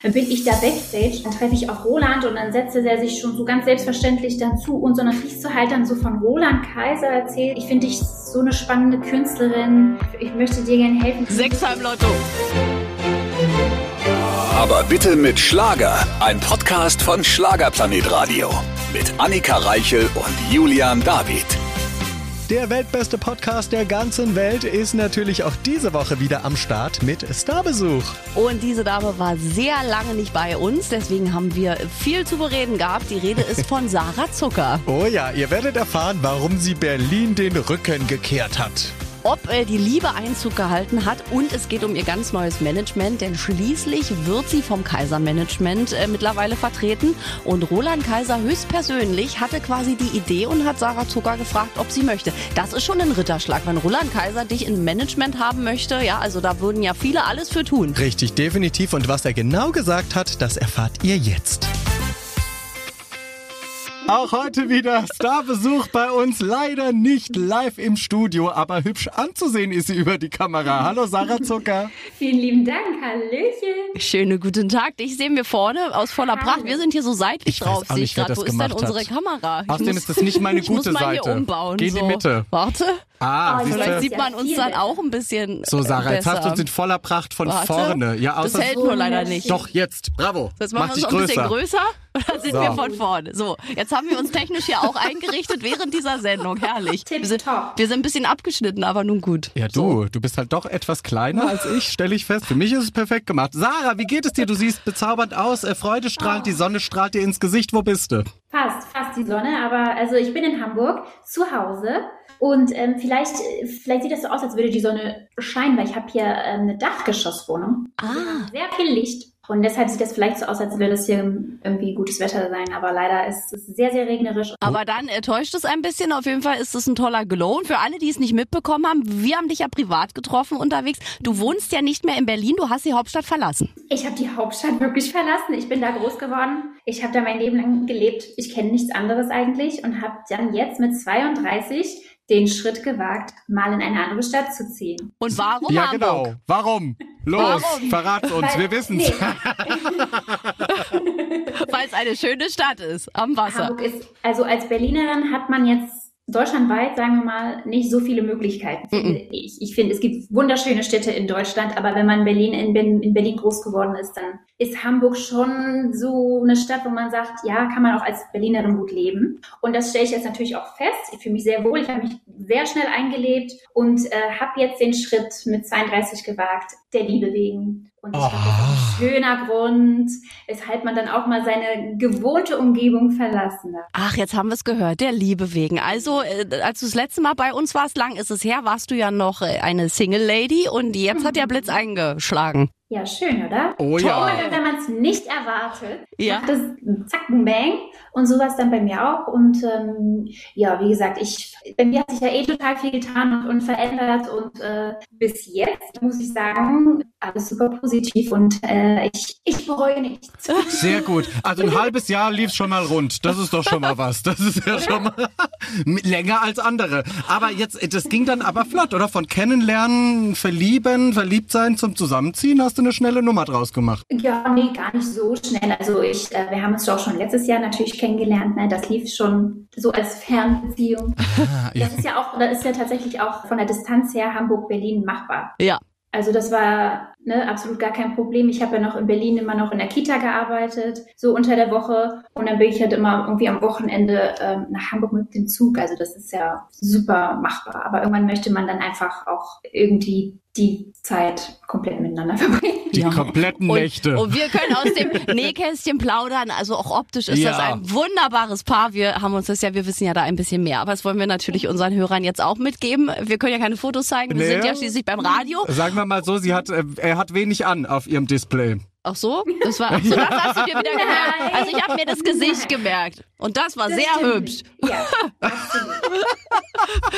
Dann bin ich da backstage, dann treffe ich auch Roland und dann setzte er sich schon so ganz selbstverständlich dann zu uns und dann kriegst du halt dann so von Roland Kaiser erzählt. Ich finde dich so eine spannende Künstlerin. Ich möchte dir gerne helfen. Sechsheim Lotto. Aber bitte mit Schlager. Ein Podcast von Schlagerplanet Radio. Mit Annika Reichel und Julian David. Der weltbeste Podcast der ganzen Welt ist natürlich auch diese Woche wieder am Start mit Starbesuch. Und diese Dame war sehr lange nicht bei uns, deswegen haben wir viel zu bereden gehabt. Die Rede ist von Sarah Zucker. Oh ja, ihr werdet erfahren, warum sie Berlin den Rücken gekehrt hat ob äh, die Liebe Einzug gehalten hat und es geht um ihr ganz neues Management, denn schließlich wird sie vom Kaiser Management äh, mittlerweile vertreten und Roland Kaiser höchstpersönlich hatte quasi die Idee und hat Sarah Zucker gefragt, ob sie möchte. Das ist schon ein Ritterschlag, wenn Roland Kaiser dich in Management haben möchte. Ja, also da würden ja viele alles für tun. Richtig, definitiv. Und was er genau gesagt hat, das erfahrt ihr jetzt. Auch heute wieder Starbesuch bei uns. Leider nicht live im Studio, aber hübsch anzusehen ist sie über die Kamera. Hallo Sarah Zucker. Vielen lieben Dank. Hallöchen. Schönen guten Tag. Ich sehe mir vorne aus voller Pracht. Wir sind hier so seitlich ich drauf. Weiß auch nicht, wer das Wo ist denn unsere hat. Kamera? Ich Außerdem muss, ist das nicht meine gute Seite. Hier umbauen, Geh in die Mitte. Warte. Ah, oh, vielleicht sieht man uns dann auch ein bisschen. So, Sarah, jetzt besser. hast du uns in voller Pracht von Warte. vorne. Ja, das hält nur leider nicht. Doch, jetzt. Bravo. Das machen Mach wir so ein bisschen größer. größer. Oder sind So. wir von vorne? So, jetzt haben wir uns technisch hier auch eingerichtet während dieser Sendung. Herrlich. Wir sind, wir sind ein bisschen abgeschnitten, aber nun gut. Ja, du, du bist halt doch etwas kleiner als ich, stelle ich fest. Für mich ist es perfekt gemacht. Sarah, wie geht es dir? Du siehst bezaubernd aus, äh, Freude strahlt, die Sonne strahlt dir ins Gesicht. Wo bist du? Fast, fast die Sonne, aber also ich bin in Hamburg zu Hause und ähm, vielleicht, vielleicht sieht das so aus, als würde die Sonne scheinen, weil ich habe hier ähm, eine Dachgeschosswohnung. Ah. Sehr viel Licht. Und deshalb sieht das vielleicht so aus, als würde es hier irgendwie gutes Wetter sein. Aber leider ist es sehr, sehr regnerisch. Aber dann enttäuscht es ein bisschen. Auf jeden Fall ist es ein toller Glow. Und für alle, die es nicht mitbekommen haben, wir haben dich ja privat getroffen unterwegs. Du wohnst ja nicht mehr in Berlin, du hast die Hauptstadt verlassen. Ich habe die Hauptstadt wirklich verlassen. Ich bin da groß geworden. Ich habe da mein Leben lang gelebt. Ich kenne nichts anderes eigentlich und habe dann jetzt mit 32 den Schritt gewagt, mal in eine andere Stadt zu ziehen. Und warum ja, Hamburg? genau. Warum? Los, Warum? verrat's uns, Weil- wir wissen's. nee. Weil es eine schöne Stadt ist, am Wasser. Hamburg ist, also als Berlinerin hat man jetzt deutschlandweit, sagen wir mal, nicht so viele Möglichkeiten. finde Ich, ich finde, es gibt wunderschöne Städte in Deutschland, aber wenn man Berlin in, in Berlin groß geworden ist, dann ist Hamburg schon so eine Stadt, wo man sagt, ja, kann man auch als Berlinerin gut leben. Und das stelle ich jetzt natürlich auch fest. Ich fühle mich sehr wohl. Ich habe mich sehr schnell eingelebt und äh, habe jetzt den Schritt mit 32 gewagt, der Liebe wegen. Und ich glaube, das ist ein schöner Grund, weshalb man dann auch mal seine gewohnte Umgebung verlassen darf. Ach, jetzt haben wir es gehört, der Liebe wegen. Also, äh, als du das letzte Mal bei uns warst, lang ist es her, warst du ja noch äh, eine Single Lady und jetzt hat der Blitz eingeschlagen. Ja, schön, oder? Oh ja. Toll, wenn man es nicht erwartet, Ja. macht es zack, bang, bang. Und sowas dann bei mir auch. Und ähm, ja, wie gesagt, ich, bei mir hat sich ja eh total viel getan und, und verändert. Und äh, bis jetzt muss ich sagen, alles super positiv und äh, ich, ich bereue nichts. Sehr gut. Also ein halbes Jahr lief's schon mal rund. Das ist doch schon mal was. Das ist ja schon mal länger als andere. Aber jetzt, das ging dann aber flott, oder? Von kennenlernen, verlieben, verliebt sein zum Zusammenziehen hast du eine schnelle Nummer draus gemacht. Ja, nee, gar nicht so schnell. Also ich, äh, wir haben uns doch schon letztes Jahr natürlich kennengelernt. Ne? Das lief schon so als Fernbeziehung. Ah, ja. Das ist ja auch, das ist ja tatsächlich auch von der Distanz her Hamburg-Berlin machbar. Ja. Also das war ne, absolut gar kein Problem. Ich habe ja noch in Berlin immer noch in der Kita gearbeitet, so unter der Woche. Und dann bin ich halt immer irgendwie am Wochenende ähm, nach Hamburg mit dem Zug. Also das ist ja super machbar. Aber irgendwann möchte man dann einfach auch irgendwie die Zeit komplett miteinander verbringen. Die Ja. kompletten Und, Nächte. und wir können aus dem Nähkästchen plaudern. Also auch optisch ist Ja. das ein wunderbares Paar. Wir haben uns das ja, wir wissen ja da ein bisschen mehr. Aber das wollen wir natürlich unseren Hörern jetzt auch mitgeben. Wir können ja keine Fotos zeigen. Wir Nee. sind ja schließlich beim Radio. Sagen wir mal so, sie hat, äh, er hat wenig an auf ihrem Display. Ach so, das war, ach so, das hast du dir wieder gemerkt. Nein. Also ich habe mir das Gesicht Nein. gemerkt. Und das war Das sehr stimmt hübsch. Ja.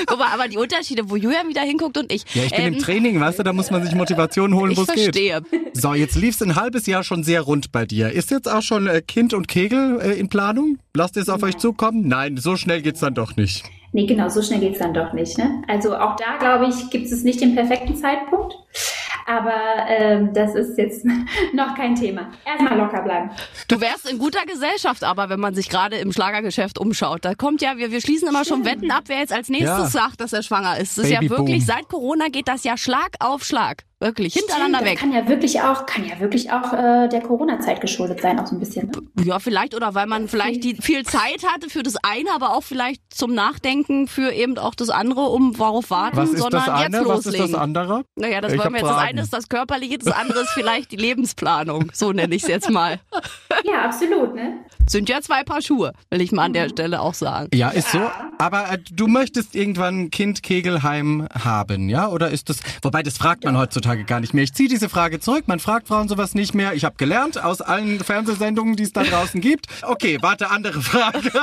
Guck mal, aber die Unterschiede, wo Julian wieder hinguckt und ich. Ja, ich bin ähm, im Training, weißt du, da muss man sich Motivation holen, Ich wo es geht. verstehe. So, jetzt lief's ein halbes Jahr schon sehr rund bei dir. Ist jetzt auch schon äh, Kind und Kegel äh, in Planung? Lasst ihr es auf euch zukommen? Nein, so schnell geht's dann doch nicht. Nee, genau, so schnell geht's dann doch nicht. Ne? Also auch da, glaube ich, gibt es nicht den perfekten Zeitpunkt. Aber ähm, das ist jetzt noch kein Thema. Erstmal locker bleiben. Du wärst in guter Gesellschaft, aber wenn man sich gerade im Schlagergeschäft umschaut, da kommt ja, wir, wir schließen immer schon Wetten ab, wer jetzt als nächstes Ja. sagt, dass er schwanger ist. Das ist ja wirklich, seit Corona geht das ja Schlag auf Schlag. Wirklich, hintereinander Stimmt, weg. Das kann ja wirklich auch, kann ja wirklich auch äh, der Corona-Zeit geschuldet sein, auch so ein bisschen. Ne? Ja, vielleicht, oder weil man vielleicht die viel Zeit hatte für das eine, aber auch vielleicht zum Nachdenken für eben auch das andere, um worauf warten, Was ist sondern das eine? jetzt Was ist loslegen. das andere? Naja, das Ich wollen wir jetzt. Das Fragen. eine ist das Körperliche, das andere ist vielleicht die Lebensplanung. So nenne ich es jetzt mal. Ja, absolut, ne? Sind ja zwei Paar Schuhe, will ich mal an der Stelle auch sagen. Ja, ist so. Aber äh, du möchtest irgendwann ein Kind Kegelheim haben, ja? Oder ist das? Wobei das fragt man heutzutage gar nicht mehr. Ich ziehe diese Frage zurück. Man fragt Frauen sowas nicht mehr. Ich habe gelernt aus allen Fernsehsendungen, die es da draußen gibt. Okay, warte, andere Frage.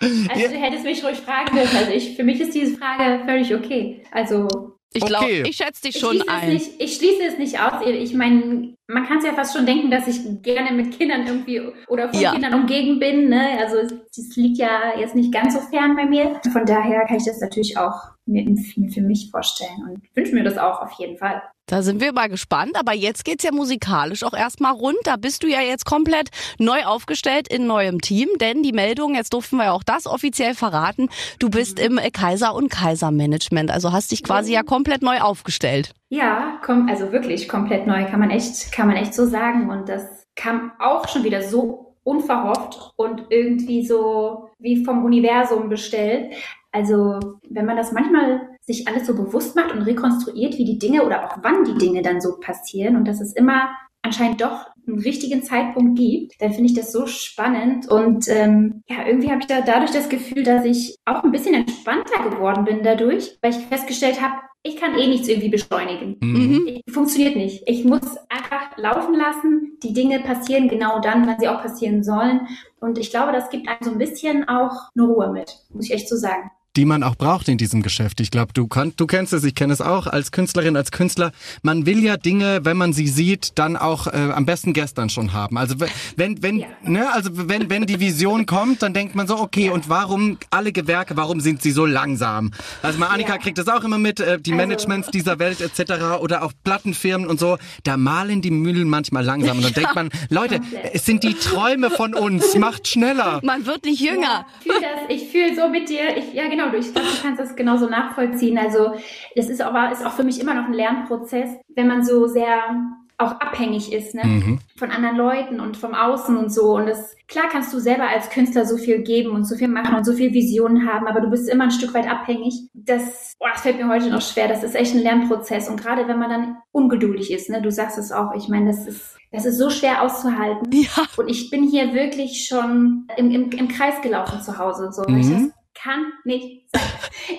Also du hättest mich ruhig fragen dürfen. Also ich, für mich ist diese Frage völlig okay. Also Ich glaube, Okay. ich schätze dich ich schon es ein. nicht, ich schließe es nicht aus. Ich meine, man kann es ja fast schon denken, dass ich gerne mit Kindern irgendwie oder von Ja. Kindern umgeben bin. Ne? Also das liegt ja jetzt nicht ganz so fern bei mir. Von daher kann ich das natürlich auch mir, für mich vorstellen und wünsche mir das auch auf jeden Fall. Da sind wir mal gespannt, aber jetzt geht's ja musikalisch auch erstmal rund. Da bist du ja jetzt komplett neu aufgestellt in neuem Team, denn die Meldung, jetzt durften wir ja auch das offiziell verraten, du bist im Kaiser und Kaiser Management, also hast dich quasi ja komplett neu aufgestellt. Ja, kom also wirklich komplett neu, kann man echt, kann man echt so sagen. Und das kam auch schon wieder so unverhofft und irgendwie so wie vom Universum bestellt. Also, wenn man das manchmal sich alles so bewusst macht und rekonstruiert, wie die Dinge oder auch wann die Dinge dann so passieren und dass es immer anscheinend doch einen richtigen Zeitpunkt gibt, dann finde ich das so spannend und ähm, ja, irgendwie habe ich da dadurch das Gefühl, dass ich auch ein bisschen entspannter geworden bin dadurch, weil ich festgestellt habe, ich kann eh nichts irgendwie beschleunigen. Mhm. Ich- Funktioniert nicht. Ich muss einfach laufen lassen. Die Dinge passieren genau dann, wann sie auch passieren sollen. Und ich glaube, das gibt einem so ein bisschen auch eine Ruhe mit, muss ich echt so sagen. Die man auch braucht in diesem Geschäft. Ich glaube, du, kann, du kennst es, ich kenne es auch als Künstlerin, als Künstler. Man will ja Dinge, wenn man sie sieht, dann auch äh, am besten gestern schon haben. Also wenn, wenn, Ja. ne, also wenn, wenn die Vision kommt, dann denkt man so, okay, und warum alle Gewerke, warum sind sie so langsam? Also mal Annika Ja. kriegt das auch immer mit, äh, die Also- Managements dieser Welt etc. oder auch Plattenfirmen und so, da malen die Mühlen manchmal langsam. Und dann denkt man, Leute, komplett. es sind die Träume von uns, macht schneller. Man wird nicht jünger. Ja, ich fühle das, ich fühle so mit dir. Ich, ja, genau, du, ich glaube, du kannst das genauso nachvollziehen. Also, das ist aber, ist auch für mich immer noch ein Lernprozess, wenn man so sehr auch abhängig ist, ne? Mhm. Von anderen Leuten und vom Außen und so. Und das, klar kannst du selber als Künstler so viel geben und so viel machen und so viel Visionen haben, aber du bist immer ein Stück weit abhängig. Das, boah, das fällt mir heute noch schwer. Das ist echt ein Lernprozess. Und gerade wenn man dann ungeduldig ist, ne? Du sagst es auch. Ich meine, das ist, das ist so schwer auszuhalten. Ja. Und ich bin hier wirklich schon im, im, im Kreis gelaufen zu Hause. So. Mhm. Kann nicht sein.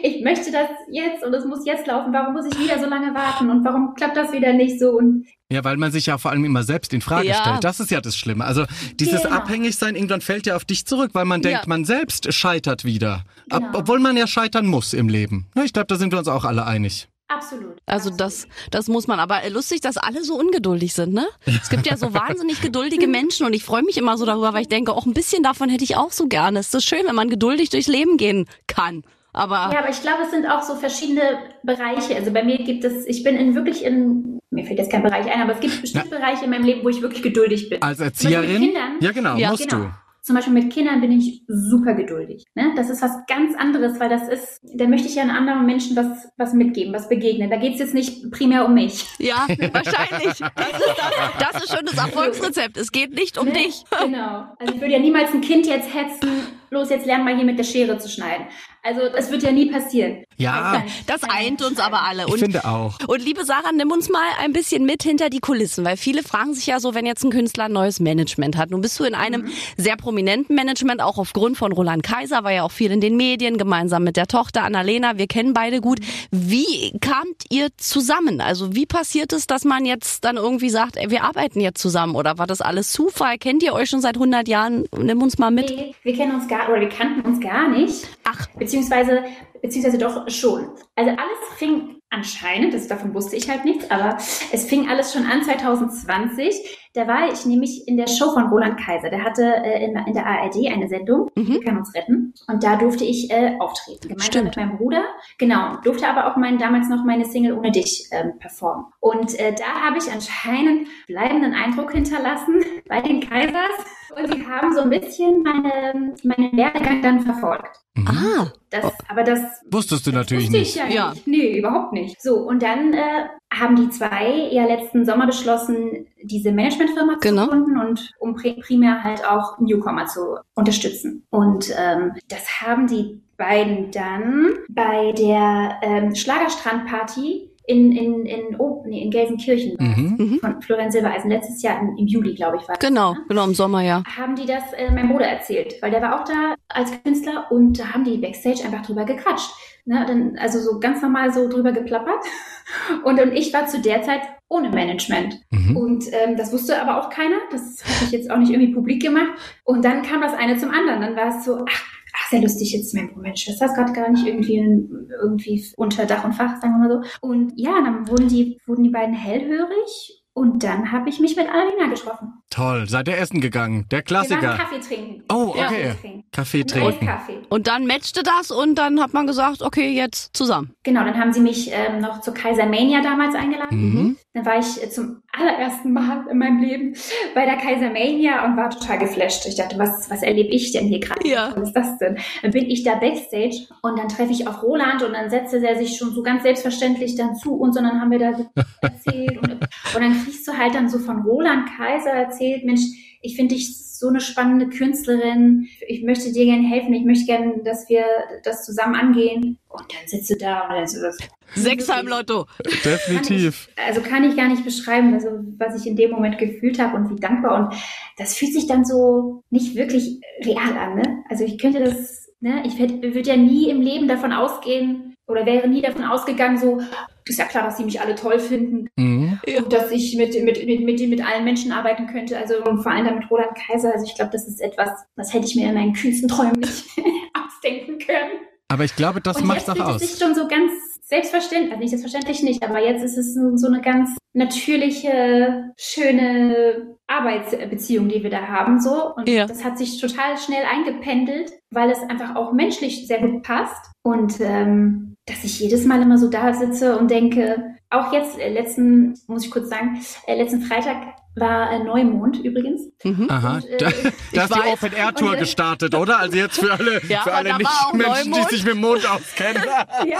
Ich möchte das jetzt und es muss jetzt laufen. Warum muss ich wieder so lange warten? Und warum klappt das wieder nicht so? Und Ja, weil man sich ja vor allem immer selbst in Frage Ja. stellt. Das ist ja das Schlimme. Also dieses Genau. Abhängigsein irgendwann fällt ja auf dich zurück, weil man denkt, Ja. man selbst scheitert wieder. Ob, Genau. obwohl man ja scheitern muss im Leben. Ich glaube, da sind wir uns auch alle einig. Absolut. Also absolut. das, das muss man. Aber lustig, dass alle so ungeduldig sind, ne? Es gibt ja so wahnsinnig geduldige Menschen und ich freue mich immer so darüber, weil ich denke, auch ein bisschen davon hätte ich auch so gerne. Es ist schön, wenn man geduldig durchs Leben gehen kann. Aber Ja, aber ich glaube, es sind auch so verschiedene Bereiche. Also bei mir gibt es, ich bin in wirklich in, mir fällt jetzt kein Bereich ein, aber es gibt bestimmte Bereiche in meinem Leben, wo ich wirklich geduldig bin. Als Erzieherin? Mit Kindern, Ja, genau, Ja, musst genau. du. Zum Beispiel mit Kindern bin ich super geduldig. Ne? Das ist was ganz anderes, weil das ist, da möchte ich ja einem anderen Menschen was, was mitgeben, was begegnen. Da geht es jetzt nicht primär um mich. ja, wahrscheinlich. Das ist, das, das ist schon das Erfolgsrezept. Es geht nicht um Ne? dich. Genau. Also ich würde ja niemals ein Kind jetzt hetzen, los, jetzt lern mal hier mit der Schere zu schneiden. Also das wird ja nie passieren. Ja, Das eint uns aber alle. Ich Und finde auch. Und liebe Sarah, nimm uns mal ein bisschen mit hinter die Kulissen, weil viele fragen sich ja so, wenn jetzt ein Künstler ein neues Management hat. Nun bist du in einem sehr prominenten Management, auch aufgrund von Roland Kaiser, war ja auch viel in den Medien, gemeinsam mit der Tochter Annalena. Wir kennen beide gut. Wie kamt ihr zusammen? Also wie passiert es, dass man jetzt dann irgendwie sagt, ey, wir arbeiten jetzt zusammen? Oder war das alles Zufall? Kennt ihr euch schon seit 100 Jahren? Nimm uns mal mit. Nee, wir kennen uns gar, oder wir kannten uns gar nicht. Ach. Beziehungsweise, beziehungsweise doch schon. Also alles fing anscheinend, das, davon wusste ich halt nichts, aber es fing alles schon an 2020. Da war ich nämlich in der Show von Roland Kaiser. Der hatte äh, in, in, der ARD eine Sendung, mhm. Können uns retten. Und da durfte ich äh, auftreten, gemeinsam Stimmt. mit meinem Bruder. Genau, durfte aber auch mein, damals noch meine Single Ohne dich ähm, performen. Und äh, da habe ich anscheinend bleibenden Eindruck hinterlassen bei den Kaisers. Und die haben so ein bisschen meine, meinen Werdegang dann verfolgt. Mhm. Ah. Das, aber das wusstest du natürlich nicht. Ja, ja. Nicht. Nee, überhaupt nicht. So, und dann äh, haben die zwei ja letzten Sommer beschlossen, diese Managementfirma genau. zu gründen und um primär halt auch Newcomer zu unterstützen. Und ähm, das haben die beiden dann bei der ähm, Schlagerstrandparty in, in, in, oh, nee, in Gelsenkirchen mhm. mhm. von Florian Silbereisen, letztes Jahr im, im Juli, glaube ich, war das. Genau, ne? genau, im Sommer, ja. Haben die das äh, meinem Bruder erzählt, weil der war auch da als Künstler und da haben die Backstage einfach drüber gequatscht. Ne, dann, also so ganz normal so drüber geplappert. Und, und ich war zu der Zeit ohne Management. Mhm. Und ähm, das wusste aber auch keiner. Das habe ich jetzt auch nicht irgendwie publik gemacht. Und dann kam das eine zum anderen. Dann war es so, ach, ach, sehr lustig, jetzt mein, meine Schwester ist gerade gar nicht irgendwie, irgendwie unter Dach und Fach, sagen wir mal so. Und ja, dann wurden die, wurden die beiden hellhörig und dann habe ich mich mit Annalena getroffen. Toll, seid ihr essen gegangen? Der Klassiker. Wir waren Kaffee trinken. Oh, okay. Ja. Kaffee trinken. Kaffee. Und dann matchte das und dann hat man gesagt, okay, jetzt zusammen. Genau, dann haben sie mich ähm, noch zur Kaisermania damals eingeladen. Mhm. Dann war ich äh, zum allerersten Mal in meinem Leben bei der Kaisermania und war total geflasht. Ich dachte, was, was erlebe ich denn hier gerade? Ja. Was ist das denn? Dann bin ich da backstage und dann treffe ich auch Roland und dann setzte er sich schon so ganz selbstverständlich dann zu uns und dann haben wir da erzählt und, und dann kriegst du halt dann so von Roland Kaiser erzählt, Mensch, ich finde dich so eine spannende Künstlerin. Ich möchte dir gerne helfen. Ich möchte gerne, dass wir das zusammen angehen. Und dann sitzt du da und dann ist das. Sechsheim Lotto. Definitiv. Kann ich, also kann ich gar nicht beschreiben, also was ich in dem Moment gefühlt habe und wie dankbar. Und das fühlt sich dann so nicht wirklich real an. Ne? Also ich könnte das, ne? ich würde ja nie im Leben davon ausgehen, oder wäre nie davon ausgegangen, so, ist ja klar, dass sie mich alle toll finden mhm. und dass ich mit, mit, mit, mit, mit allen Menschen arbeiten könnte. Also und vor allem dann mit Roland Kaiser. Also ich glaube, das ist etwas, das hätte ich mir in meinen kühnsten Träumen nicht ausdenken können. Aber ich glaube, das macht es auch aus. Das ist schon so ganz selbstverständlich, also nicht selbstverständlich nicht, aber jetzt ist es so eine ganz natürliche, schöne Arbeitsbeziehung, die wir da haben, so. Und ja. das hat sich total schnell eingependelt, weil es einfach auch menschlich sehr gut passt. Und ähm, dass ich jedes Mal immer so da sitze und denke, auch jetzt, äh, letzten, muss ich kurz sagen, äh, letzten Freitag war äh, Neumond übrigens. Mhm. Aha, und, äh, da, da ist die Open Air Tour und, gestartet, oder? Also jetzt für alle, ja, für alle Nicht-Menschen, die sich mit dem Mond auskennen. ja,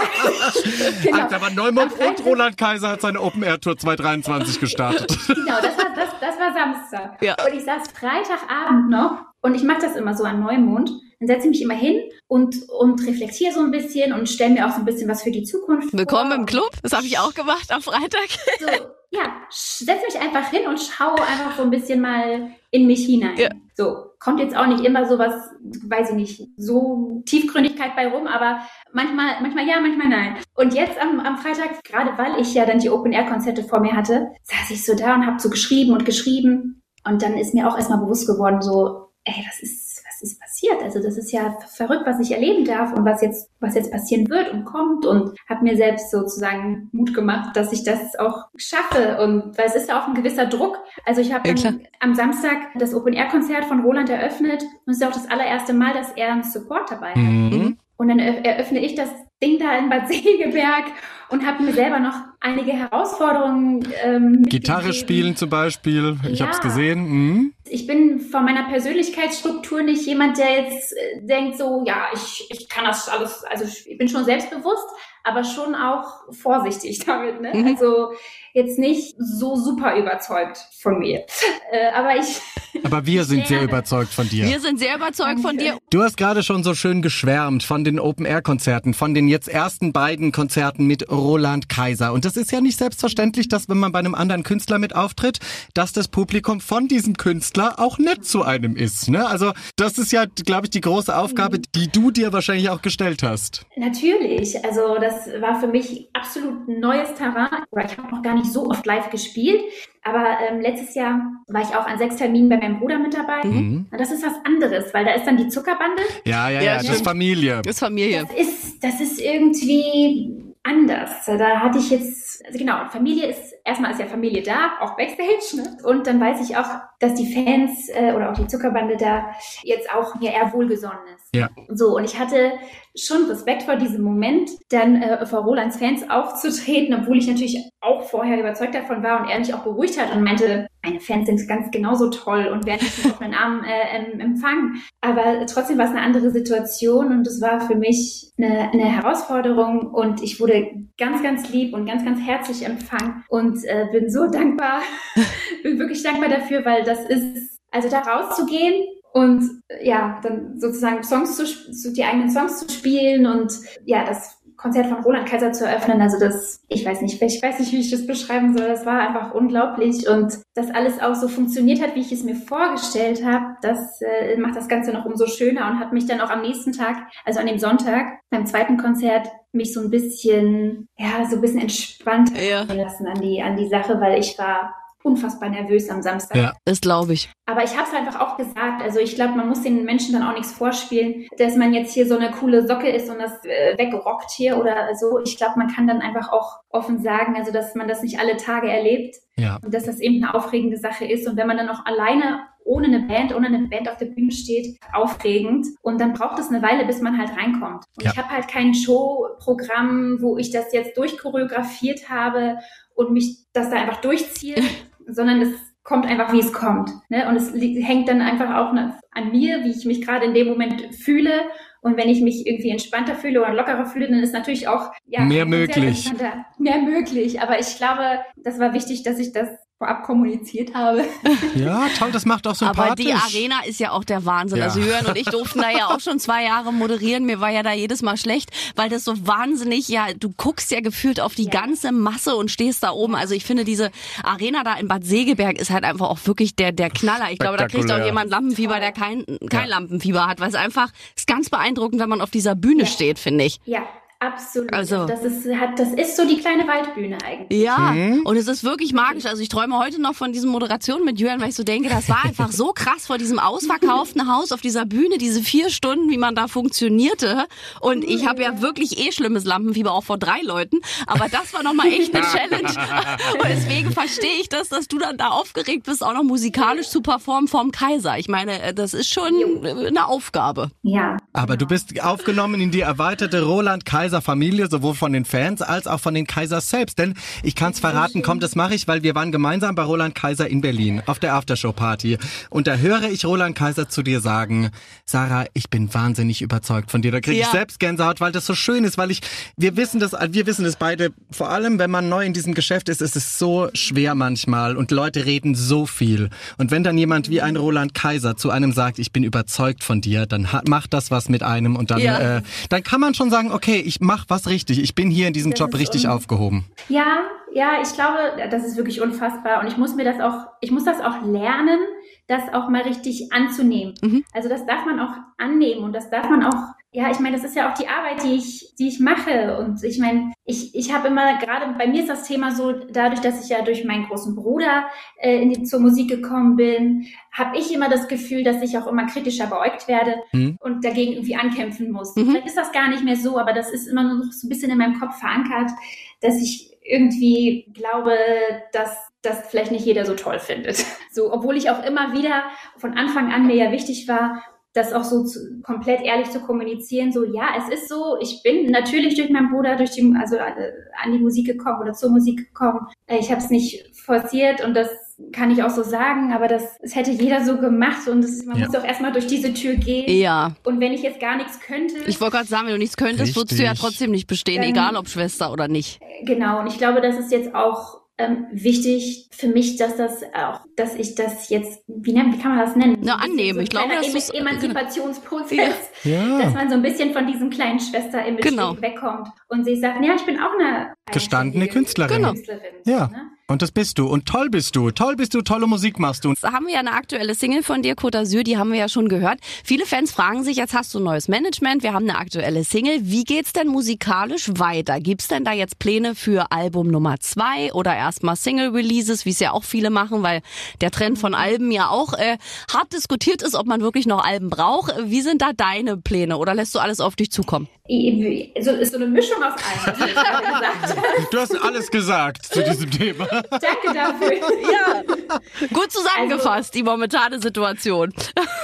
genau. Also, da war Neumond und Roland Kaiser hat seine Open Air Tour 2023 gestartet. genau, das war, das, das war Samstag. Ja. Und ich saß Freitagabend noch und ich mache das immer so an Neumond. Dann setze ich mich immer hin und, und reflektiere so ein bisschen und stelle mir auch so ein bisschen was für die Zukunft Willkommen vor. im Club. Das habe ich auch gemacht am Freitag. So, ja, setze mich einfach hin und schaue einfach so ein bisschen mal in mich hinein. Ja. So, kommt jetzt auch nicht immer so was, weiß ich nicht, so Tiefgründigkeit bei rum, aber manchmal, manchmal ja, manchmal nein. Und jetzt am, am Freitag, gerade weil ich ja dann die Open-Air-Konzerte vor mir hatte, saß ich so da und habe so geschrieben und geschrieben. Und dann ist mir auch erstmal bewusst geworden, so, ey, das ist was ist passiert? Also das ist ja verrückt, was ich erleben darf und was jetzt, was jetzt passieren wird und kommt und habe mir selbst sozusagen Mut gemacht, dass ich das auch schaffe und weil es ist ja auch ein gewisser Druck. Also ich habe ja, am Samstag das Open-Air-Konzert von Roland eröffnet und es ist auch das allererste Mal, dass er einen Support dabei hat. Mhm. Und dann eröffne ich das Ding da in Bad Segeberg und habe mir selber noch einige Herausforderungen. Ähm, Gitarre spielen zum Beispiel, ich ja. habe es gesehen. Mhm. Ich bin von meiner Persönlichkeitsstruktur nicht jemand, der jetzt äh, denkt so, ja, ich, ich kann das alles, also ich bin schon selbstbewusst, aber schon auch vorsichtig damit. Ne? Mhm. Also jetzt nicht so super überzeugt von mir. Äh, aber ich. Aber wir sind sehr überzeugt von dir. Wir sind sehr überzeugt von dir. Du hast gerade schon so schön geschwärmt von den Open-Air-Konzerten, von den jetzt ersten beiden Konzerten mit Roland Kaiser. Und das ist ja nicht selbstverständlich, dass wenn man bei einem anderen Künstler mit auftritt, dass das Publikum von diesem Künstler auch nett zu einem ist. Ne? Also das ist ja, glaube ich, die große Aufgabe, die du dir wahrscheinlich auch gestellt hast. Natürlich. Also das war für mich absolut neues Terrain. Ich habe noch gar nicht so oft live gespielt. Aber ähm, letztes Jahr war ich auch an sechs Terminen bei meinem Bruder mit dabei. Mhm. Das ist was anderes, weil da ist dann die Zuckerbande. Ja, ja, ja, ja das ist Familie. Das ist Familie. Das ist, das ist irgendwie anders. Da hatte ich jetzt, also genau, Familie ist, erstmal ist ja Familie da, auch Backstage, ne? Und dann weiß ich auch, dass die Fans äh, oder auch die Zuckerbande da jetzt auch mir eher wohlgesonnen ist. Ja. So, und ich hatte schon Respekt vor diesem Moment, dann äh, vor Rolands Fans aufzutreten, obwohl ich natürlich auch vorher überzeugt davon war und er mich auch beruhigt hat und meinte, meine Fans sind ganz genauso toll und werden mich mit offenen Armen äh, empfangen. Aber trotzdem war es eine andere Situation und es war für mich eine, eine Herausforderung und ich wurde ganz, ganz lieb und ganz, ganz herzlich empfangen und äh, bin so dankbar, bin wirklich dankbar dafür, weil das ist, also da rauszugehen und ja, dann sozusagen Songs zu, die eigenen Songs zu spielen und ja, das Konzert von Roland Kaiser zu eröffnen. Also das, ich weiß nicht, ich weiß nicht, wie ich das beschreiben soll. Das war einfach unglaublich und dass alles auch so funktioniert hat, wie ich es mir vorgestellt habe, das äh, macht das Ganze noch umso schöner und hat mich dann auch am nächsten Tag, also an dem Sonntag, beim zweiten Konzert, mich so ein bisschen, ja, so ein bisschen entspannt ja. lassen an die, an die Sache, weil ich war unfassbar nervös am Samstag. Ja, das glaube ich. Aber ich habe es einfach auch gesagt. Also ich glaube, man muss den Menschen dann auch nichts vorspielen, dass man jetzt hier so eine coole Socke ist und das äh, wegrockt hier oder so. Ich glaube, man kann dann einfach auch offen sagen, also dass man das nicht alle Tage erlebt ja. und dass das eben eine aufregende Sache ist. Und wenn man dann auch alleine ohne eine Band, ohne eine Band auf der Bühne steht, aufregend. Und dann braucht es eine Weile, bis man halt reinkommt. Und ja. ich habe halt kein Showprogramm, wo ich das jetzt durchchoreografiert habe und mich das da einfach durchziehe, sondern es kommt einfach, wie es kommt. Ne? Und es hängt dann einfach auch an mir, wie ich mich gerade in dem Moment fühle. Und wenn ich mich irgendwie entspannter fühle oder lockerer fühle, dann ist natürlich auch ja, mehr möglich. Mehr möglich. Aber ich glaube, das war wichtig, dass ich das vorab kommuniziert habe. Ja, toll, das macht auch sympathisch. Aber die Arena ist ja auch der Wahnsinn. Also ja. Also Jörn und ich durften da ja auch schon zwei Jahre moderieren. Mir war ja da jedes Mal schlecht, weil das so wahnsinnig, ja, du guckst ja gefühlt auf die ja. ganze Masse und stehst da oben. Also ich finde, diese Arena da in Bad Segeberg ist halt einfach auch wirklich der, der Knaller. Ich glaube, da kriegt auch jemand Lampenfieber, der kein, kein ja. Lampenfieber hat, weil es einfach ist ganz beeindruckend, wenn man auf dieser Bühne steht, finde ich. Ja, Absolut. Also, das ist, hat, das ist so die kleine Waldbühne eigentlich. Ja, mhm. und es ist wirklich magisch. Also ich träume heute noch von diesen Moderationen mit Jürgen, weil ich so denke, das war einfach so krass vor diesem ausverkauften Haus auf dieser Bühne, diese vier Stunden, wie man da funktionierte. Und ich habe ja wirklich eh schlimmes Lampenfieber, auch vor drei Leuten. Aber das war nochmal echt eine Challenge. Und deswegen verstehe ich das, dass du dann da aufgeregt bist, auch noch musikalisch zu performen vorm Kaiser. Ich meine, äh, das ist schon eine Aufgabe. Ja. Aber du bist aufgenommen in die erweiterte Roland Kaiser Kaiser-Familie, sowohl von den Fans als auch von den Kaisers selbst. Denn ich kann es verraten, komm, das mache ich, weil wir waren gemeinsam bei Roland Kaiser in Berlin auf der Aftershow-Party. Und da höre ich Roland Kaiser zu dir sagen, Sarah, ich bin wahnsinnig überzeugt von dir. Da kriege ich ja. selbst Gänsehaut, weil das so schön ist, weil ich, wir wissen das, wir wissen das beide, vor allem wenn man neu in diesem Geschäft ist, ist es so schwer manchmal und Leute reden so viel. Und wenn dann jemand wie ein Roland Kaiser zu einem sagt, ich bin überzeugt von dir, dann macht das was mit einem und dann, ja. äh, dann kann man schon sagen, okay, ich mach was richtig. Ich bin hier in diesem das Job richtig aufgehoben. Ja, ja, ich glaube, das ist wirklich unfassbar und ich muss mir das auch, ich muss das auch lernen, das auch mal richtig anzunehmen. Mhm. Also das darf man auch annehmen und das darf man auch, ja, ich meine, das ist ja auch die Arbeit, die ich, die ich mache und ich meine, ich, ich habe immer, gerade bei mir ist das Thema so, dadurch, dass ich ja durch meinen großen Bruder äh, in die, zur Musik gekommen bin, habe ich immer das Gefühl, dass ich auch immer kritischer beäugt werde mhm. und dagegen irgendwie ankämpfen muss. Mhm. Vielleicht ist das gar nicht mehr so, aber das ist immer noch so ein bisschen in meinem Kopf verankert, dass ich irgendwie glaube, dass das vielleicht nicht jeder so toll findet. So, obwohl ich auch immer wieder von Anfang an mir ja wichtig war, das auch so zu, komplett ehrlich zu kommunizieren, so ja, es ist so, ich bin natürlich durch meinen Bruder durch die, also äh, an die Musik gekommen oder zur Musik gekommen. Äh, ich habe es nicht forciert und das kann ich auch so sagen, aber das, das hätte jeder so gemacht und das, man ja. muss auch erstmal durch diese Tür gehen. Ja. Und wenn ich jetzt gar nichts könnte. Ich wollte gerade sagen, wenn du nichts könntest, Richtig. würdest du ja trotzdem nicht bestehen, dann, egal ob Schwester oder nicht. Genau, und ich glaube, das ist jetzt auch ähm, wichtig für mich, dass das auch, dass ich das jetzt, wie, nennt, wie kann man das nennen? Na, annehmen. So ich glaube, das ist Emanzipationsprozess, ja. dass man so ein bisschen von diesem kleinen Schwester-Image genau. wegkommt und sich sagt, ja, ich bin auch eine gestandene Künstlerin. Genau. Künstlerin ja. Ne? Und das bist du. Und toll bist du. Toll bist du. Tolle Musik machst du. Jetzt haben wir ja eine aktuelle Single von dir, Côte d'Azur, die haben wir ja schon gehört. Viele Fans fragen sich, jetzt hast du ein neues Management, wir haben eine aktuelle Single. Wie geht's denn musikalisch weiter? Gibt's denn da jetzt Pläne für Album Nummer zwei oder erstmal Single-Releases, wie es ja auch viele machen, weil der Trend von Alben ja auch äh, hart diskutiert ist, ob man wirklich noch Alben braucht. Wie sind da deine Pläne oder lässt du alles auf dich zukommen? So ist so eine Mischung aus allem, was ich gerade gesagt habe. Du hast alles gesagt zu diesem Thema. Danke dafür. Ja, gut zusammengefasst, die momentane Situation.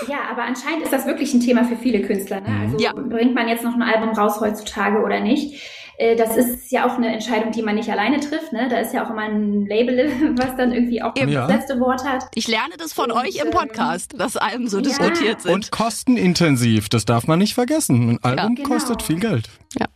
Ja, aber anscheinend ist das wirklich ein Thema für viele Künstler. Ne? Also Ja. bringt man jetzt noch ein Album raus heutzutage oder nicht? Äh, Das ist ja auch eine Entscheidung, die man nicht alleine trifft. Ne? Da ist ja auch immer ein Label, was dann irgendwie auch Eben. das Ja. letzte Wort hat. Ich lerne das von Und, euch im ähm, Podcast, dass Alben so ja. diskutiert sind. Und kostenintensiv, das darf man nicht vergessen. Ein Album genau. kostet viel Geld.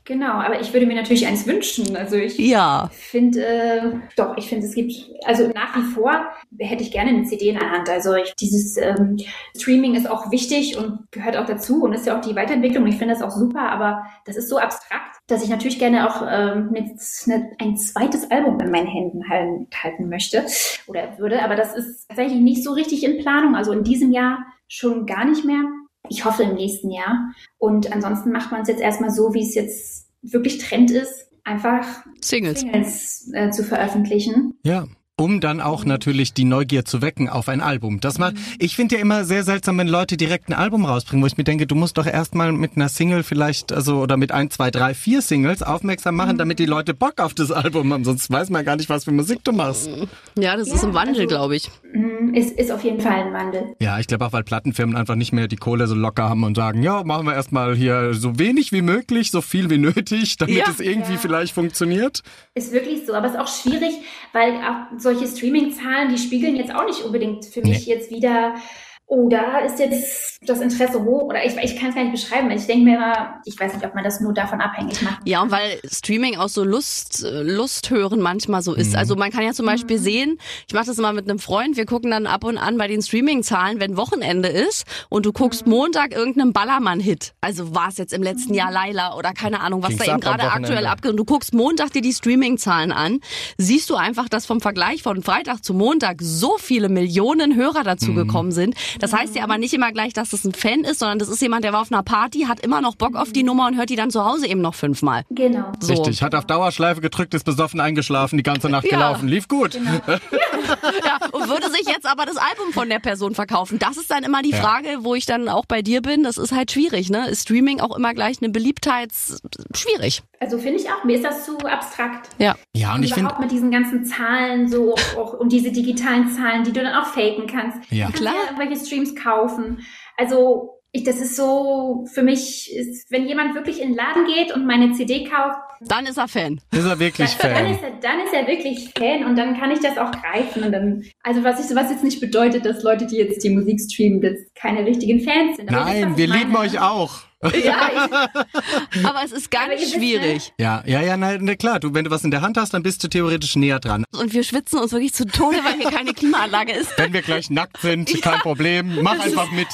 Genau, aber ich würde mir natürlich eins wünschen. Also ich ja, finde, äh, doch, ich finde, es gibt, also nach wie vor hätte ich gerne eine CD in der Hand. Also ich, dieses ähm, Streaming ist auch wichtig und gehört auch dazu und ist ja auch die Weiterentwicklung. Und ich finde das auch super, aber das ist so abstrakt, dass ich natürlich gerne auch ähm, mit ne, ein zweites Album in meinen Händen halten, halten möchte oder würde. Aber das ist tatsächlich nicht so richtig in Planung. Also in diesem Jahr schon gar nicht mehr. Ich hoffe im nächsten Jahr. Und ansonsten macht man es jetzt erstmal so, wie es jetzt wirklich Trend ist. Einfach Singles. Singles äh, zu veröffentlichen. Ja. Um dann auch natürlich die Neugier zu wecken auf ein Album. Das macht, ich finde ja immer sehr seltsam, wenn Leute direkt ein Album rausbringen, wo ich mir denke, du musst doch erstmal mit einer Single vielleicht, also, oder mit ein, zwei, drei, vier Singles aufmerksam machen, damit die Leute Bock auf das Album haben. Sonst weiß man gar nicht, was für Musik du machst. Ja, das ist Ja, im Wandel, also- glaube ich. Ist, ist auf jeden Fall ein Wandel. Ja, ich glaube auch, weil Plattenfirmen einfach nicht mehr die Kohle so locker haben und sagen, ja, machen wir erstmal hier so wenig wie möglich, so viel wie nötig, damit Ja. es irgendwie Ja. vielleicht funktioniert. Ist wirklich so, aber es ist auch schwierig, weil auch solche Streaming-Zahlen, die spiegeln jetzt auch nicht unbedingt für mich jetzt wieder, oh, da ist jetzt das Interesse hoch oder ich, ich kann es gar nicht beschreiben. Ich denke mir immer, ich weiß nicht, ob man das nur davon abhängig macht. Ja, und weil Streaming auch so Lust, Lust hören manchmal so ist. Also man kann ja zum Beispiel sehen, ich mache das immer mit einem Freund, wir gucken dann ab und an bei den Streaming-Zahlen, wenn Wochenende ist und du guckst Montag irgendeinen Ballermann-Hit. Also war es jetzt im letzten Jahr Laila oder keine Ahnung, was Ging's da eben gerade aktuell abgeht. Und du guckst Montag dir die Streaming-Zahlen an, siehst du einfach, dass vom Vergleich von Freitag zu Montag so viele Millionen Hörer dazu gekommen sind. Das heißt ja aber nicht immer gleich, dass es ein Fan ist, sondern das ist jemand, der war auf einer Party, hat immer noch Bock auf die Nummer und hört die dann zu Hause eben noch fünfmal. Genau. So. Richtig, hat auf Dauerschleife gedrückt, ist besoffen eingeschlafen, die ganze Nacht Ja. gelaufen, lief gut. Ja, und würde sich jetzt aber das Album von der Person verkaufen. Das ist dann immer die Ja. Frage, wo ich dann auch bei dir bin. Das ist halt schwierig, ne? Ist Streaming auch immer gleich eine Beliebtheits... Schwierig. Also finde ich auch, mir ist das zu abstrakt. Ja. Ja, und ich finde, überhaupt mit diesen ganzen Zahlen so auch, und diese digitalen Zahlen, die du dann auch faken kannst. Ja. Klar. ja irgendwelche Streams kaufen. Also ich, das ist so, für mich ist, wenn jemand wirklich in den Laden geht und meine CD kauft, Dann ist er Fan. ist er wirklich dann, dann, Fan. ist er, dann ist er wirklich Fan und dann kann ich das auch greifen. Und dann, also was, ich, was jetzt nicht bedeutet, dass Leute, die jetzt die Musik streamen, jetzt keine richtigen Fans sind. Aber Nein, wir meine, lieben ne? euch auch. Ja, ich, Aber es ist ganz wisst, schwierig. Ja, ja, ja, na, na klar, du, wenn du was in der Hand hast, dann bist du theoretisch näher dran. Und wir schwitzen uns wirklich zu Tode, weil hier keine Klimaanlage ist. Wenn wir gleich nackt sind, kein Problem, mach einfach mit.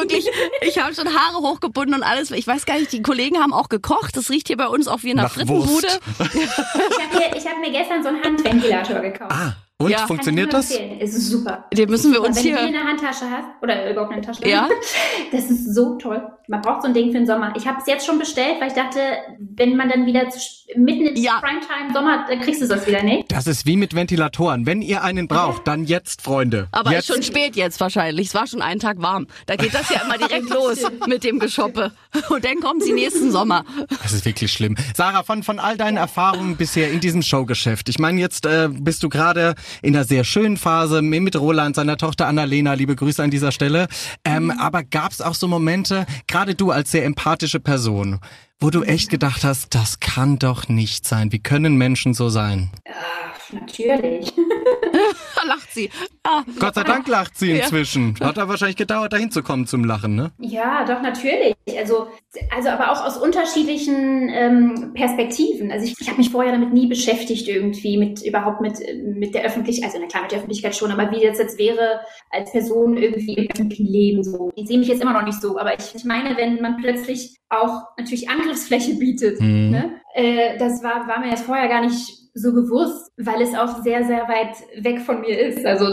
Wirklich. Ich habe schon Haare hochgebunden und alles. Ich weiß gar nicht, die Kollegen haben auch gekocht. Das riecht hier bei uns auch wie in einer Nach Frittenbude. Wurst. ich habe mir, ich hab mir gestern so einen Handventilator gekauft. Ah, und Ja. funktioniert das? Es ist super. Den müssen wir Super. uns Wenn du die in hier... der Handtasche hast, oder überhaupt eine Tasche, Ja. das ist so toll. Man braucht so ein Ding für den Sommer. Ich habe es jetzt schon bestellt, weil ich dachte, wenn man dann wieder zu, sp- mitten in Ja. Primetime Sommer, dann kriegst du das wieder nicht. Das ist wie mit Ventilatoren. Wenn ihr einen braucht, dann jetzt, Freunde. Aber jetzt. ist schon spät jetzt wahrscheinlich. Es war schon einen Tag warm. Da geht das ja immer direkt los mit dem Geschoppe. Und dann kommen sie nächsten Sommer. Das ist wirklich schlimm. Sarah, von, von all deinen Erfahrungen bisher in diesem Showgeschäft. Ich meine, jetzt äh, bist du gerade in einer sehr schönen Phase mit Roland, seiner Tochter Annalena. Liebe Grüße an dieser Stelle. Ähm, aber gab es auch so Momente, gerade du als sehr empathische Person, wo du echt gedacht hast, das kann doch nicht sein. Wie können Menschen so sein? Ach, natürlich. Da lacht sie. Ja. Gott sei Dank lacht sie Ja. inzwischen. Hat da wahrscheinlich gedauert, dahin zu kommen zum Lachen, ne? Ja, doch, natürlich. Also, also aber auch aus unterschiedlichen ähm, Perspektiven. Also ich, ich habe mich vorher damit nie beschäftigt irgendwie, mit überhaupt mit, mit der Öffentlichkeit, also na klar, mit der Öffentlichkeit schon, aber wie das jetzt wäre als Person irgendwie im öffentlichen Leben so. Ich sehe mich jetzt immer noch nicht so, aber ich, ich meine, wenn man plötzlich auch natürlich Angriffsfläche bietet, Mhm. ne? äh, das war, war mir jetzt vorher gar nicht so bewusst, weil es auch sehr, sehr weit weg von mir ist. Also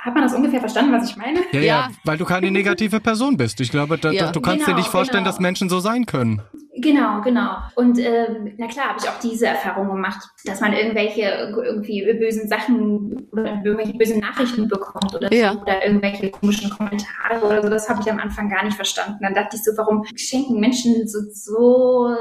hat man das ungefähr verstanden, was ich meine? Ja, ja, Ja. weil du keine negative Person bist. Ich glaube, da, Ja. du kannst dir Genau, nicht vorstellen, genau. dass Menschen so sein können. Genau, genau. Und ähm, na klar, habe ich auch diese Erfahrung gemacht, dass man irgendwelche irgendwie bösen Sachen oder irgendwelche bösen Nachrichten bekommt oder, Ja. so, oder irgendwelche komischen Kommentare oder so. Das habe ich am Anfang gar nicht verstanden. Dann dachte ich so, warum schenken Menschen so, so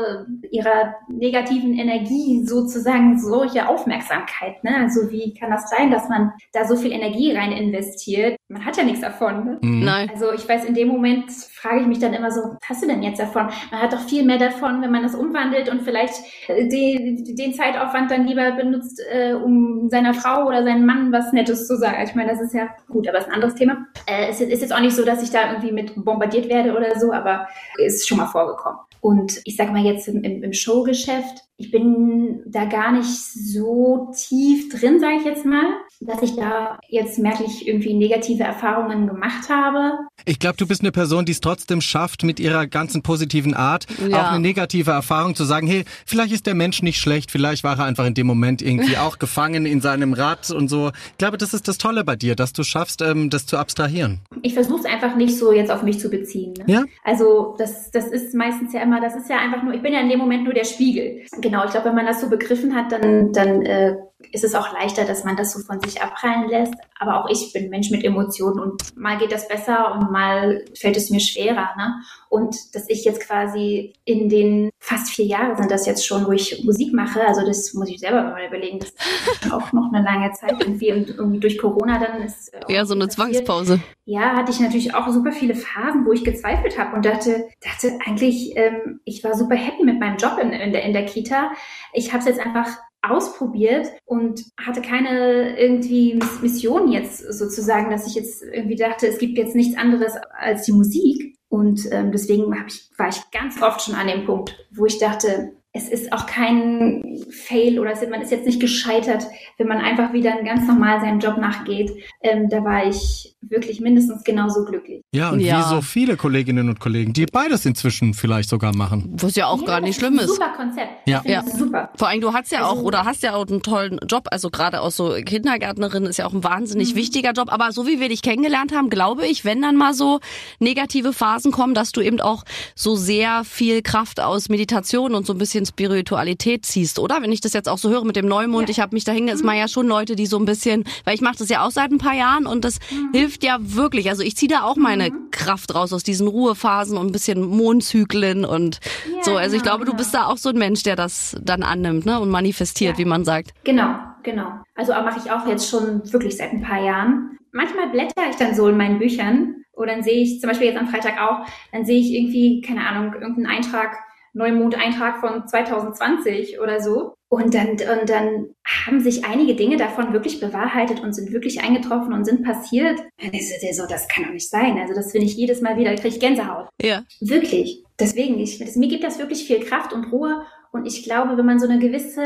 ihrer negativen Energie sozusagen solche Aufmerksamkeit? Ne? Also wie kann das sein, dass man da so viel Energie rein investiert? Man hat ja nichts davon. Ne? Mhm. Nein. Also ich weiß, in dem Moment frage ich mich dann immer so, was hast du denn jetzt davon? Man hat doch viel mehr davon, wenn man das umwandelt und vielleicht äh, den, den Zeitaufwand dann lieber benutzt, äh, um seiner Frau oder seinem Mann was Nettes zu sagen. Ich meine, das ist ja gut, aber ist ein anderes Thema. Äh, es ist jetzt auch nicht so, dass ich da irgendwie mit bombardiert werde oder so, aber ist schon mal vorgekommen. Und ich sag mal jetzt im, im, im Showgeschäft, ich bin da gar nicht so tief drin, sage ich jetzt mal, dass ich da jetzt merklich irgendwie negative Erfahrungen gemacht habe. Ich glaube, du bist eine Person, die es trotzdem schafft, mit ihrer ganzen positiven Art Ja. auch eine negative Erfahrung zu sagen, hey, vielleicht ist der Mensch nicht schlecht, vielleicht war er einfach in dem Moment irgendwie auch gefangen in seinem Rad und so. Ich glaube, das ist das Tolle bei dir, dass du schaffst, ähm, das zu abstrahieren. Ich versuche es einfach nicht so jetzt auf mich zu beziehen. Ne? Ja? Also das, das ist meistens ja immer, das ist ja einfach nur, ich bin ja in dem Moment nur der Spiegel. Genau, ich glaube, wenn man das so begriffen hat, dann, dann äh, ist es auch leichter, dass man das so von sich abprallen lässt. Aber auch ich bin Mensch mit Emotionen und mal geht das besser und mal fällt es mir schwerer. Ne? Und dass ich jetzt quasi in den fast vier Jahren sind das jetzt schon, wo ich Musik mache, also das muss ich selber mal überlegen, das ist auch noch eine lange Zeit irgendwie und irgendwie durch Corona dann ist äh, Ja, so eine passiert. Zwangspause. Ja, hatte ich natürlich auch super viele Phasen, wo ich gezweifelt habe und dachte, dachte eigentlich, ähm, ich war super happy mit meinem Job in, in, der, in der Kita. Ich habe es jetzt einfach ausprobiert und hatte keine irgendwie Miss- Mission jetzt sozusagen, dass ich jetzt irgendwie dachte, es gibt jetzt nichts anderes als die Musik. Und ähm, deswegen ich, war ich ganz oft schon an dem Punkt, wo ich dachte, es ist auch kein Fail oder man ist jetzt nicht gescheitert, wenn man einfach wieder ganz normal seinem Job nachgeht. Ähm, da war ich wirklich mindestens genauso glücklich. Ja, und Ja. wie so viele Kolleginnen und Kollegen, die beides inzwischen vielleicht sogar machen. Was ja auch Ja, gar nicht schlimm ist. Super Konzept. Ja. Ja. super. Vor allem, du hast ja auch Also- oder hast ja auch einen tollen Job. Also gerade auch so Kindergärtnerin ist ja auch ein wahnsinnig Mhm. wichtiger Job. Aber so wie wir dich kennengelernt haben, glaube ich, wenn dann mal so negative Phasen kommen, dass du eben auch so sehr viel Kraft aus Meditation und so ein bisschen Spiritualität ziehst, oder? Wenn ich das jetzt auch so höre mit dem Neumond, Ja. ich habe mich dahin, ist man ja schon Leute, die so ein bisschen, weil ich mache das ja auch seit ein paar Jahren und das hilft ja wirklich. Also ich ziehe da auch meine Kraft raus aus diesen Ruhephasen und ein bisschen Mondzyklen und Ja, so. Also ich genau, glaube, du genau. bist da auch so ein Mensch, der das dann annimmt ne? und manifestiert, Ja. wie man sagt. Genau, genau. Also mache ich auch jetzt schon wirklich seit ein paar Jahren. Manchmal blätter ich dann so in meinen Büchern oder dann sehe ich, zum Beispiel jetzt am Freitag auch, dann sehe ich irgendwie, keine Ahnung, irgendeinen Eintrag, Neumond-Eintrag von 2020 oder so. Und dann, und dann haben sich einige Dinge davon wirklich bewahrheitet und sind wirklich eingetroffen und sind passiert. Das, ist so, das kann doch nicht sein. Also das finde ich jedes Mal wieder, kriege ich Gänsehaut. Ja. Wirklich. Deswegen, ich, das, mir gibt das wirklich viel Kraft und Ruhe. Und ich glaube, wenn man so eine gewisse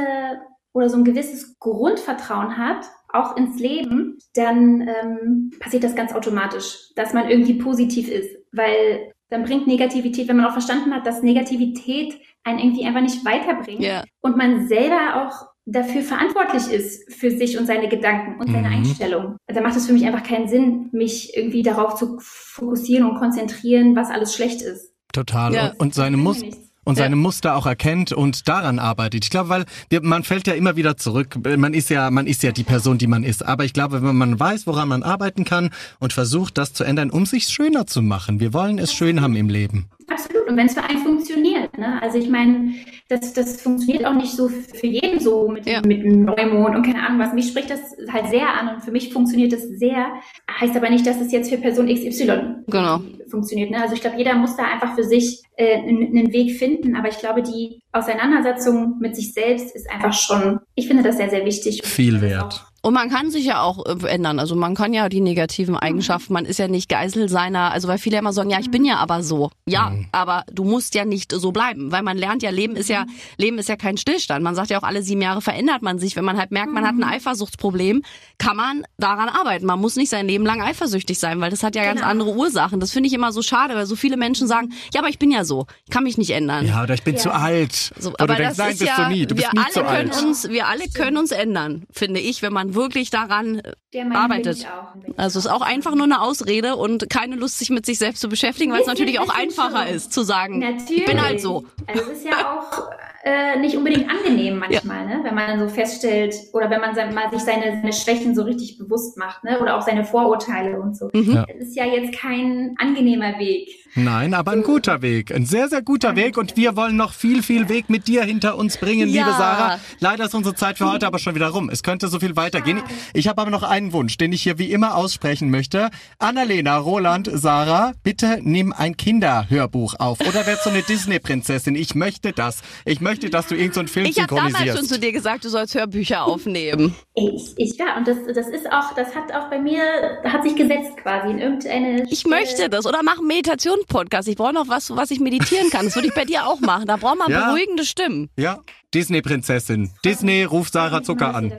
oder so ein gewisses Grundvertrauen hat, auch ins Leben, dann ähm, passiert das ganz automatisch, dass man irgendwie positiv ist. Weil dann bringt Negativität, wenn man auch verstanden hat, dass Negativität einen irgendwie einfach nicht weiterbringt Ja. und man selber auch dafür verantwortlich ist für sich und seine Gedanken und seine Mhm. Einstellung. Da macht es für mich einfach keinen Sinn, mich irgendwie darauf zu fokussieren und konzentrieren, was alles schlecht ist. Total. Ja. Und, seine Mus. Und seine Ja. Muster auch erkennt und daran arbeitet. Ich glaube, weil man fällt ja immer wieder zurück. Man ist ja, man ist ja die Person, die man ist. Aber ich glaube, wenn man weiß, woran man arbeiten kann und versucht, das zu ändern, um sich schöner zu machen. Wir wollen es schön haben im Leben. Absolut. Und wenn es für einen funktioniert. Ne? Also ich meine, das, das funktioniert auch nicht so für jeden so mit, Ja. mit dem Neumond und keine Ahnung was. Mich spricht das halt sehr an und für mich funktioniert das sehr. Heißt aber nicht, dass es jetzt für Person XY Genau. funktioniert. Ne? Also ich glaube, jeder muss da einfach für sich äh, einen Weg finden. Aber ich glaube, die Auseinandersetzung mit sich selbst ist einfach schon, ich finde das sehr, sehr wichtig. Viel wert. Und man kann sich ja auch äh, ändern. Also man kann ja die negativen Eigenschaften, man ist ja nicht Geisel seiner, also weil viele immer sagen, ja, ich bin ja aber so. Ja, Mhm. aber du musst ja nicht so bleiben, weil man lernt ja, Leben ist ja, Leben ist ja kein Stillstand. Man sagt ja auch, alle sieben Jahre verändert man sich. Wenn man halt merkt, man hat ein Eifersuchtsproblem, kann man daran arbeiten. Man muss nicht sein Leben lang eifersüchtig sein, weil das hat ja ganz Genau. andere Ursachen. Das finde ich immer so schade, weil so viele Menschen sagen, ja, aber ich bin ja so. Ich kann mich nicht ändern. Ja, oder ich bin Ja. zu alt. So, aber du denkst, das nein, ist bist ja, du nie. Du wir bist nie alle zu können alt. uns, wir alle können uns ändern, finde ich, wenn man man wirklich daran arbeitet. Also es ist auch einfach nur eine Ausrede und keine Lust, sich mit sich selbst zu beschäftigen, weil es natürlich auch einfacher schon. ist zu sagen, natürlich. ich bin halt so. Also es ist ja auch äh, nicht unbedingt angenehm manchmal, ja. ne? wenn man dann so feststellt oder wenn man mal sich seine, seine Schwächen so richtig bewusst macht ne? oder auch seine Vorurteile und so. Mhm. Das ist ja jetzt kein angenehmer Weg. Nein, aber ein guter Weg. Ein sehr, sehr guter Weg. Und wir wollen noch viel, viel Weg mit dir hinter uns bringen, ja. liebe Sarah. Leider ist unsere Zeit für heute aber schon wieder rum. Es könnte so viel weitergehen. Ich habe aber noch einen Wunsch, den ich hier wie immer aussprechen möchte. Annalena, Roland, Sarah, bitte nimm ein Kinderhörbuch auf. Oder werd so eine Disney-Prinzessin. Ich möchte das. Ich möchte, dass du irgendeinen so Film ich synchronisierst. Ich habe damals schon zu dir gesagt, du sollst Hörbücher aufnehmen. Ich, ich ja, und das, das ist auch, das hat auch bei mir, hat sich gesetzt quasi in irgendeine... Ich möchte das. Oder mach Meditation Podcast. Ich brauche noch was, was ich meditieren kann. Das würde ich bei dir auch machen. Da braucht man ja. beruhigende Stimmen. Ja, Disney-Prinzessin. Disney ruft Sarah Zucker an.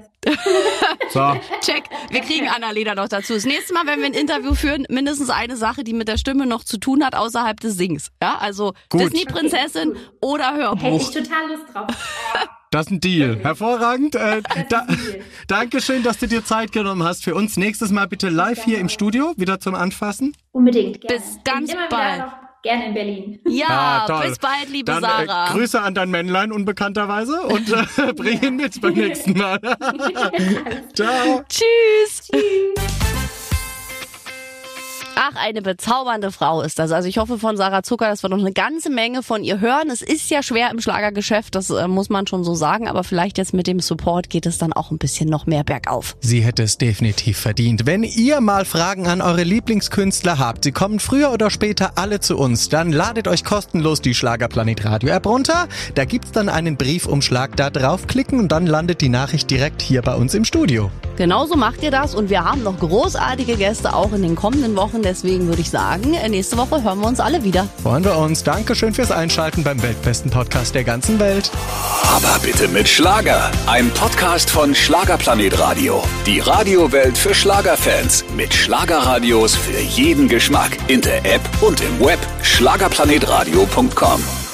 So. Check. Wir kriegen Annalena noch dazu. Das nächste Mal, wenn wir ein Interview führen, mindestens eine Sache, die mit der Stimme noch zu tun hat, außerhalb des Sings. Ja, also Disney-Prinzessin okay, oder Hörbuch. Hätte ich total Lust drauf. Das ist ein Deal. Hervorragend. Äh, da, Dankeschön, dass du dir Zeit genommen hast für uns. Nächstes Mal bitte live hier im Studio, wieder zum Anfassen. Unbedingt. Gerne. Bis ganz bald. Gerne in Berlin. Ja, ah, bis bald, liebe Dann, äh, Sarah. Äh, Grüße an dein Männlein unbekannterweise und äh, bring ihn mit beim nächsten Mal. Ciao. Tschüss. Tschüss. Ach, eine bezaubernde Frau ist das. Also ich hoffe von Sarah Zucker, dass wir noch eine ganze Menge von ihr hören. Es ist ja schwer im Schlagergeschäft, das äh, muss man schon so sagen, aber vielleicht jetzt mit dem Support geht es dann auch ein bisschen noch mehr bergauf. Sie hätte es definitiv verdient. Wenn ihr mal Fragen an eure Lieblingskünstler habt, sie kommen früher oder später alle zu uns, dann ladet euch kostenlos die Schlagerplanet Radio App runter. Da gibt's dann einen Briefumschlag, da draufklicken und dann landet die Nachricht direkt hier bei uns im Studio. Genauso macht ihr das und wir haben noch großartige Gäste auch in den kommenden Wochen. Deswegen würde ich sagen, nächste Woche hören wir uns alle wieder. Freuen wir uns. Dankeschön fürs Einschalten beim weltbesten Podcast der ganzen Welt. Aber bitte mit Schlager. Ein Podcast von Schlagerplanet Radio. Die Radiowelt für Schlagerfans. Mit Schlagerradios für jeden Geschmack. In der App und im Web. Schlagerplanetradio.com.